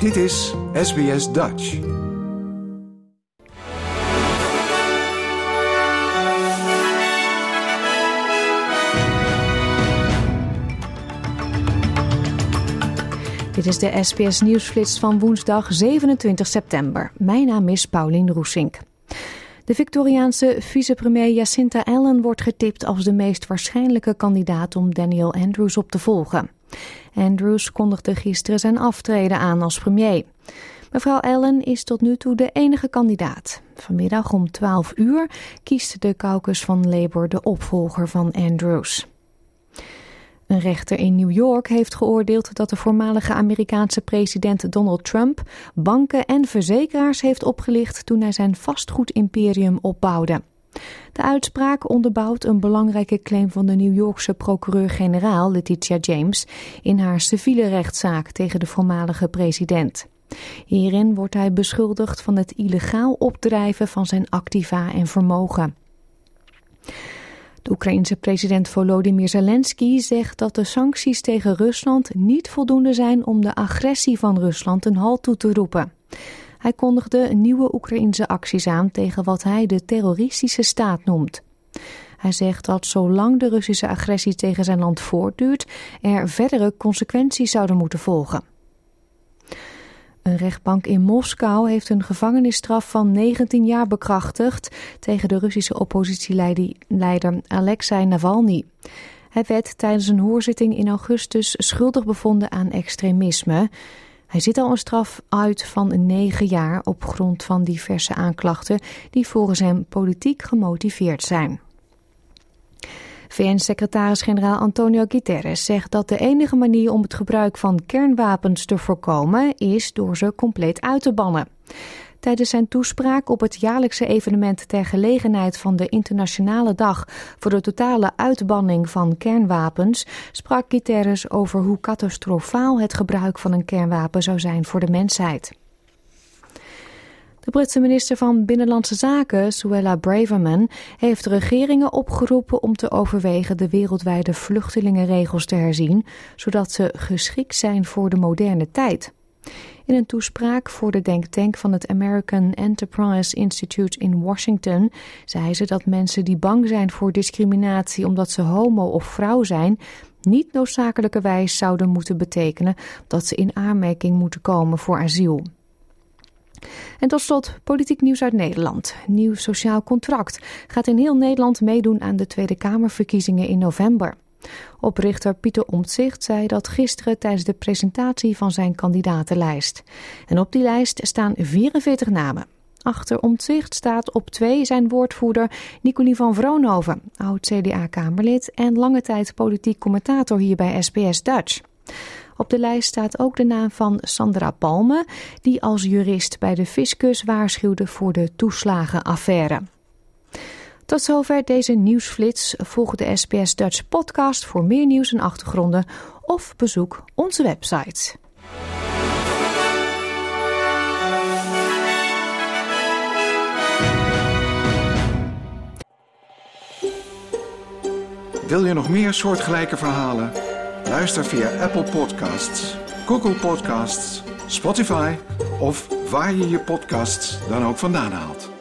Dit is SBS Dutch. Dit is de SBS Nieuwsflits van woensdag 27 september. Mijn naam is Paulien Roesink. De Victoriaanse vicepremier Jacinta Allen wordt getipt als de meest waarschijnlijke kandidaat om Daniel Andrews op te volgen. Andrews kondigde gisteren zijn aftreden aan als premier. Mevrouw Allen is tot nu toe de enige kandidaat. Vanmiddag om 12 uur kiest de caucus van Labour de opvolger van Andrews. Een rechter in New York heeft geoordeeld dat de voormalige Amerikaanse president Donald Trump banken en verzekeraars heeft opgelicht toen hij zijn vastgoedimperium opbouwde. De uitspraak onderbouwt een belangrijke claim van de New Yorkse procureur-generaal Letitia James in haar civiele rechtszaak tegen de voormalige president. Hierin wordt hij beschuldigd van het illegaal opdrijven van zijn activa en vermogen. De Oekraïense president Volodymyr Zelensky zegt dat de sancties tegen Rusland niet voldoende zijn om de agressie van Rusland een halt toe te roepen. Hij kondigde nieuwe Oekraïense acties aan tegen wat hij de terroristische staat noemt. Hij zegt dat zolang de Russische agressie tegen zijn land voortduurt, er verdere consequenties zouden moeten volgen. Een rechtbank in Moskou heeft een gevangenisstraf van 19 jaar bekrachtigd tegen de Russische oppositieleider Alexei Navalny. Hij werd tijdens een hoorzitting in augustus schuldig bevonden aan extremisme. Hij zit al een straf uit van 9 jaar op grond van diverse aanklachten die volgens hem politiek gemotiveerd zijn. VN-secretaris-generaal Antonio Guterres zegt dat de enige manier om het gebruik van kernwapens te voorkomen is door ze compleet uit te bannen. Tijdens zijn toespraak op het jaarlijkse evenement ter gelegenheid van de Internationale Dag voor de totale uitbanning van kernwapens sprak Guterres over hoe catastrofaal het gebruik van een kernwapen zou zijn voor de mensheid. De Britse minister van Binnenlandse Zaken, Suella Braverman, heeft regeringen opgeroepen om te overwegen de wereldwijde vluchtelingenregels te herzien, zodat ze geschikt zijn voor de moderne tijd. In een toespraak voor de denktank van het American Enterprise Institute in Washington zei ze dat mensen die bang zijn voor discriminatie omdat ze homo of vrouw zijn, niet noodzakelijkerwijs zouden moeten betekenen dat ze in aanmerking moeten komen voor asiel. En tot slot politiek nieuws uit Nederland. Nieuw sociaal contract gaat in heel Nederland meedoen aan de Tweede Kamerverkiezingen in november. Oprichter Pieter Omtzigt zei dat gisteren tijdens de presentatie van zijn kandidatenlijst. En op die lijst staan 44 namen. Achter Omtzigt staat op twee zijn woordvoerder Nicolie van Vroonhoven, oud CDA-kamerlid en lange tijd politiek commentator hier bij SBS Dutch. Op de lijst staat ook de naam van Sandra Palme, die als jurist bij de fiscus waarschuwde voor de toeslagenaffaire. Tot zover deze nieuwsflits. Volg de SBS Dutch podcast voor meer nieuws en achtergronden of bezoek onze website. Wil je nog meer soortgelijke verhalen? Luister via Apple Podcasts, Google Podcasts, Spotify of waar je je podcasts dan ook vandaan haalt.